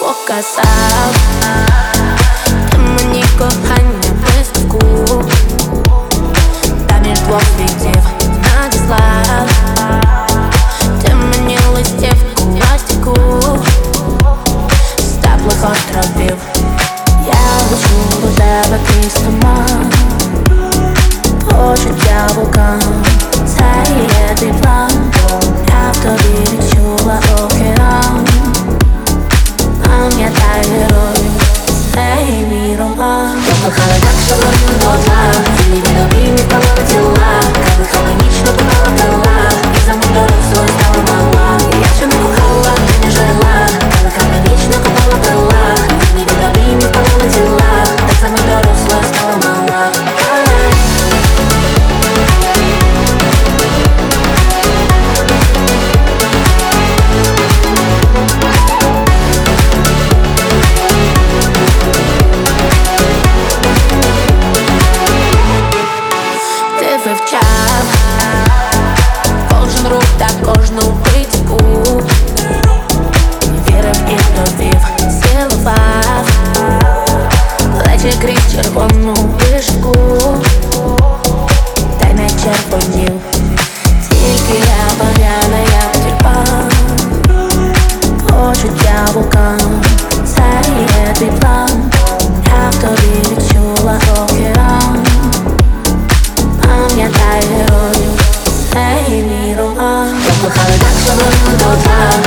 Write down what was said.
показав Ти мені кохання виставку Та між двох світів надіслав Ти мені листівку пластику З теплих островів Я лечу до тебе крізь туман роман Кохала так, що Плечі крізь червону вишку Та й не червонів Тільки я багряна, як тюльпан Почуття вулкан Це є твій план Я в тобі відчула океан Пам'ятай герою Цей мій роман Кохала так, що горю до тла